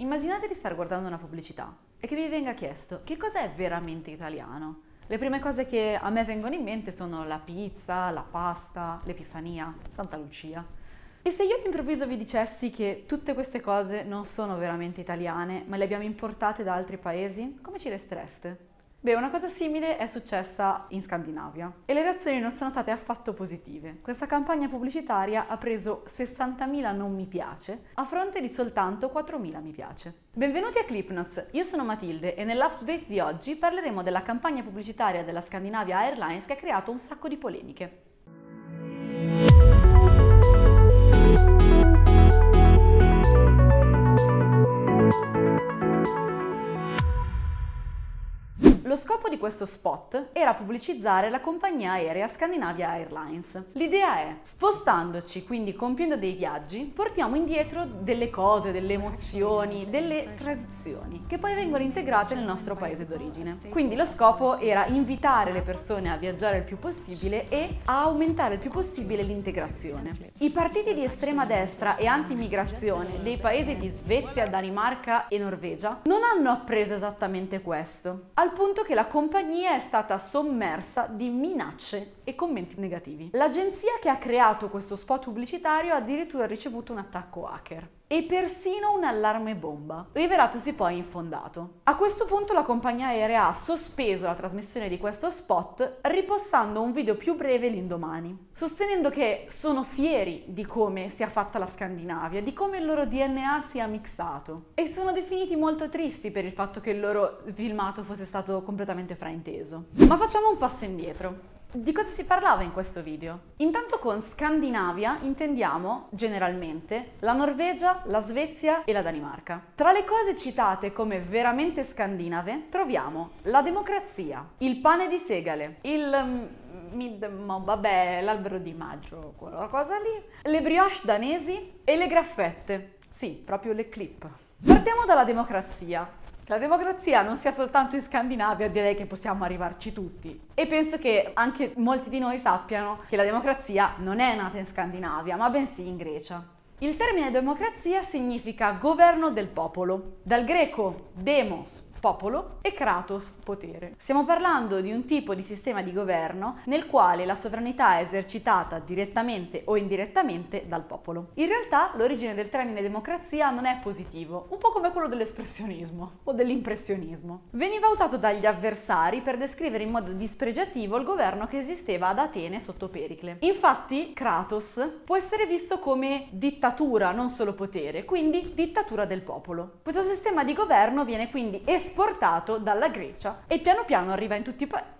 Immaginate di stare guardando una pubblicità e che vi venga chiesto che cosa è veramente italiano. Le prime cose che a me vengono in mente sono la pizza, la pasta, l'Epifania, Santa Lucia. E se io all'improvviso vi dicessi che tutte queste cose non sono veramente italiane, ma le abbiamo importate da altri paesi, come ci restereste? Beh, una cosa simile è successa in Scandinavia e le reazioni non sono state affatto positive. Questa campagna pubblicitaria ha preso 60.000 non mi piace a fronte di soltanto 4.000 mi piace. Benvenuti a Clipnotes, io sono Matilde e nell'update di oggi parleremo della campagna pubblicitaria della Scandinavia Airlines che ha creato un sacco di polemiche. Di questo spot era pubblicizzare la compagnia aerea Scandinavia Airlines. L'idea è, spostandoci, quindi compiendo dei viaggi, portiamo indietro delle cose, delle emozioni, delle tradizioni che poi vengono integrate nel nostro paese d'origine. Quindi lo scopo era invitare le persone a viaggiare il più possibile e a aumentare il più possibile l'integrazione. I partiti di estrema destra e anti-immigrazione dei paesi di Svezia, Danimarca e Norvegia non hanno appreso esattamente questo, al punto che la compagnia è stata sommersa di minacce e commenti negativi. L'agenzia che ha creato questo spot pubblicitario ha addirittura ricevuto un attacco hacker e persino un allarme bomba, rivelatosi poi infondato. A questo punto la compagnia aerea ha sospeso la trasmissione di questo spot ripostando un video più breve l'indomani, sostenendo che sono fieri di come sia fatta la Scandinavia, di come il loro DNA sia mixato e sono definiti molto tristi per il fatto che il loro filmato fosse stato completamente frainteso. Ma facciamo un passo indietro. Di cosa si parlava in questo video? Intanto con Scandinavia intendiamo generalmente la Norvegia, la Svezia e la Danimarca. Tra le cose citate come veramente scandinave troviamo la democrazia, il pane di segale, il mm, mid, vabbè, l'albero di maggio, quella cosa lì, le brioche danesi e le graffette. Sì, proprio le clip. Partiamo dalla democrazia la democrazia non sia soltanto in Scandinavia, direi che possiamo arrivarci tutti. E penso che anche molti di noi sappiano che la democrazia non è nata in Scandinavia, ma bensì in Grecia. Il termine democrazia significa governo del popolo, dal greco demos, popolo e Kratos, potere. Stiamo parlando di un tipo di sistema di governo nel quale la sovranità è esercitata direttamente o indirettamente dal popolo. In realtà l'origine del termine democrazia non è positivo, un po' come quello dell'espressionismo o dell'impressionismo. Veniva usato dagli avversari per descrivere in modo dispregiativo il governo che esisteva ad Atene sotto Pericle. Infatti Kratos può essere visto come dittatura, non solo potere, quindi dittatura del popolo. Questo sistema di governo viene quindi espresso esportato dalla Grecia e piano piano arriva in tutti i paesi.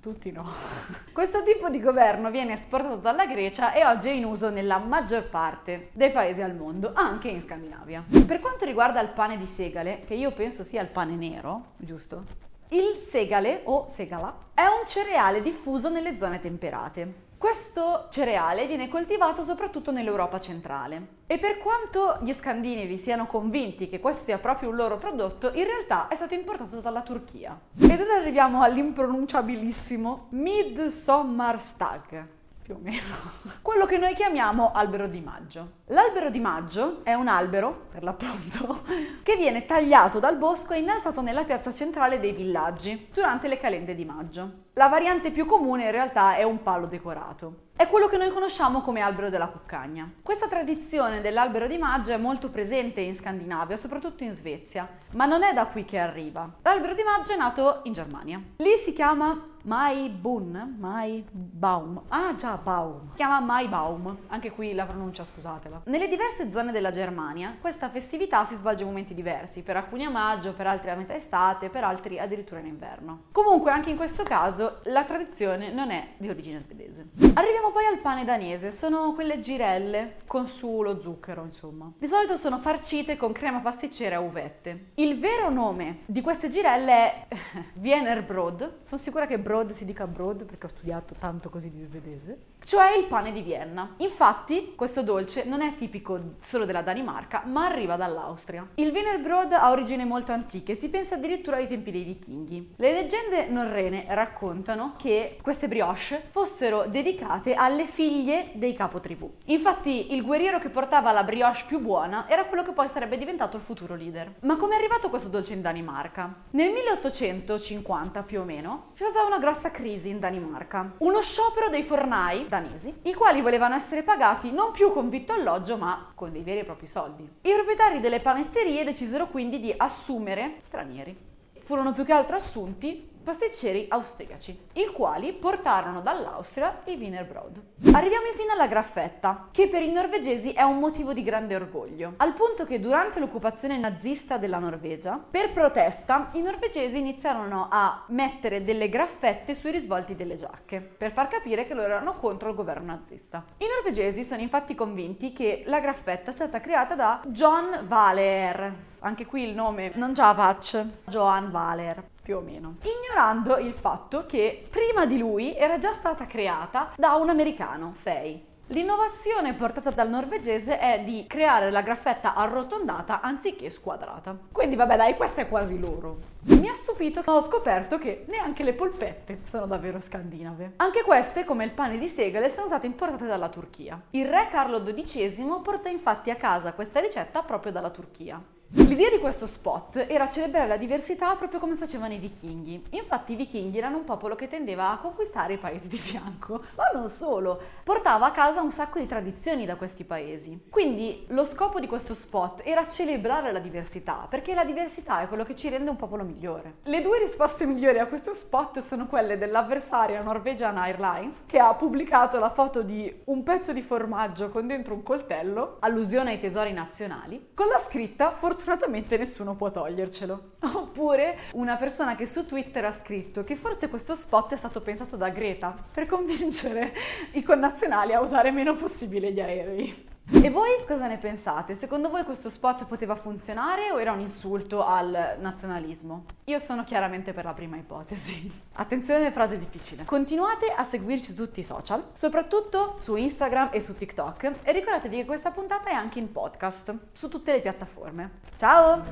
Tutti no. Questo tipo di governo viene esportato dalla Grecia e oggi è in uso nella maggior parte dei paesi al mondo, anche in Scandinavia. Per quanto riguarda il pane di segale, che io penso sia il pane nero, giusto? Il segale o segala è un cereale diffuso nelle zone temperate. Questo cereale viene coltivato soprattutto nell'Europa centrale e per quanto gli scandinavi siano convinti che questo sia proprio un loro prodotto, in realtà è stato importato dalla Turchia. Ed ora arriviamo all'impronunciabilissimo Midsommarstag più o meno, quello che noi chiamiamo albero di maggio. L'albero di maggio è un albero, per l'appunto, che viene tagliato dal bosco e innalzato nella piazza centrale dei villaggi durante le calende di maggio. La variante più comune in realtà è un palo decorato. È quello che noi conosciamo come albero della cuccagna. Questa tradizione dell'albero di maggio è molto presente in Scandinavia, soprattutto in Svezia, ma non è da qui che arriva. L'albero di maggio è nato in Germania. Lì si chiama Maibun, Maibaum. Ah già, Baum. Si chiama Maibaum, anche qui la pronuncia scusatela. Nelle diverse zone della Germania questa festività si svolge in momenti diversi, per alcuni a maggio, per altri a metà estate, per altri addirittura in inverno. Comunque anche in questo caso la tradizione non è di origine svedese. Arriviamo poi al pane danese, sono quelle girelle con su lo zucchero insomma. Di solito sono farcite con crema pasticcera a uvette. Il vero nome di queste girelle è Wienerbrod, sono sicura che Brod si dica Brod perché ho studiato tanto così di svedese, cioè il pane di Vienna. Infatti questo dolce non è tipico solo della Danimarca, ma arriva dall'Austria. Il Wienerbrod ha origini molto antiche, si pensa addirittura ai tempi dei vichinghi. Le leggende norrene raccontano raccontano che queste brioche fossero dedicate alle figlie dei capotribù. Infatti il guerriero che portava la brioche più buona era quello che poi sarebbe diventato il futuro leader. Ma come è arrivato questo dolce in Danimarca? Nel 1850 più o meno c'è stata una grossa crisi in Danimarca. Uno sciopero dei fornai danesi, i quali volevano essere pagati non più con vitto alloggio ma con dei veri e propri soldi. I proprietari delle panetterie decisero quindi di assumere stranieri. Furono più che altro assunti pasticceri austriaci, i quali portarono dall'Austria il Wienerbrot. Arriviamo infine alla graffetta, che per i norvegesi è un motivo di grande orgoglio, al punto che durante l'occupazione nazista della Norvegia, per protesta, i norvegesi iniziarono a mettere delle graffette sui risvolti delle giacche, per far capire che loro erano contro il governo nazista. I norvegesi sono infatti convinti che la graffetta sia stata creata da John Valer, anche qui il nome non già Patch, Johan Valer più o meno, ignorando il fatto che prima di lui era già stata creata da un americano, Fay. L'innovazione portata dal norvegese è di creare la graffetta arrotondata anziché squadrata. Quindi vabbè dai, questa è quasi loro. Mi ha stupito ho scoperto che neanche le polpette sono davvero scandinave. Anche queste, come il pane di segale, sono state importate dalla Turchia. Il re Carlo XII porta infatti a casa questa ricetta proprio dalla Turchia. L'idea di questo spot era celebrare la diversità proprio come facevano i vichinghi. Infatti i vichinghi erano un popolo che tendeva a conquistare i paesi di fianco, ma non solo, portava a casa un sacco di tradizioni da questi paesi. Quindi lo scopo di questo spot era celebrare la diversità, perché la diversità è quello che ci rende un popolo migliore. Le due risposte migliori a questo spot sono quelle dell'avversaria Norwegian Airlines, che ha pubblicato la foto di un pezzo di formaggio con dentro un coltello, allusione ai tesori nazionali, con la scritta Fortuna fortunatamente nessuno può togliercelo. Oppure una persona che su Twitter ha scritto che forse questo spot è stato pensato da Greta per convincere i connazionali a usare meno possibile gli aerei. E voi cosa ne pensate? Secondo voi questo spot poteva funzionare o era un insulto al nazionalismo? Io sono chiaramente per la prima ipotesi. Attenzione, frase difficile. Continuate a seguirci su tutti i social, soprattutto su Instagram e su TikTok e ricordatevi che questa puntata è anche in podcast su tutte le piattaforme. Ciao!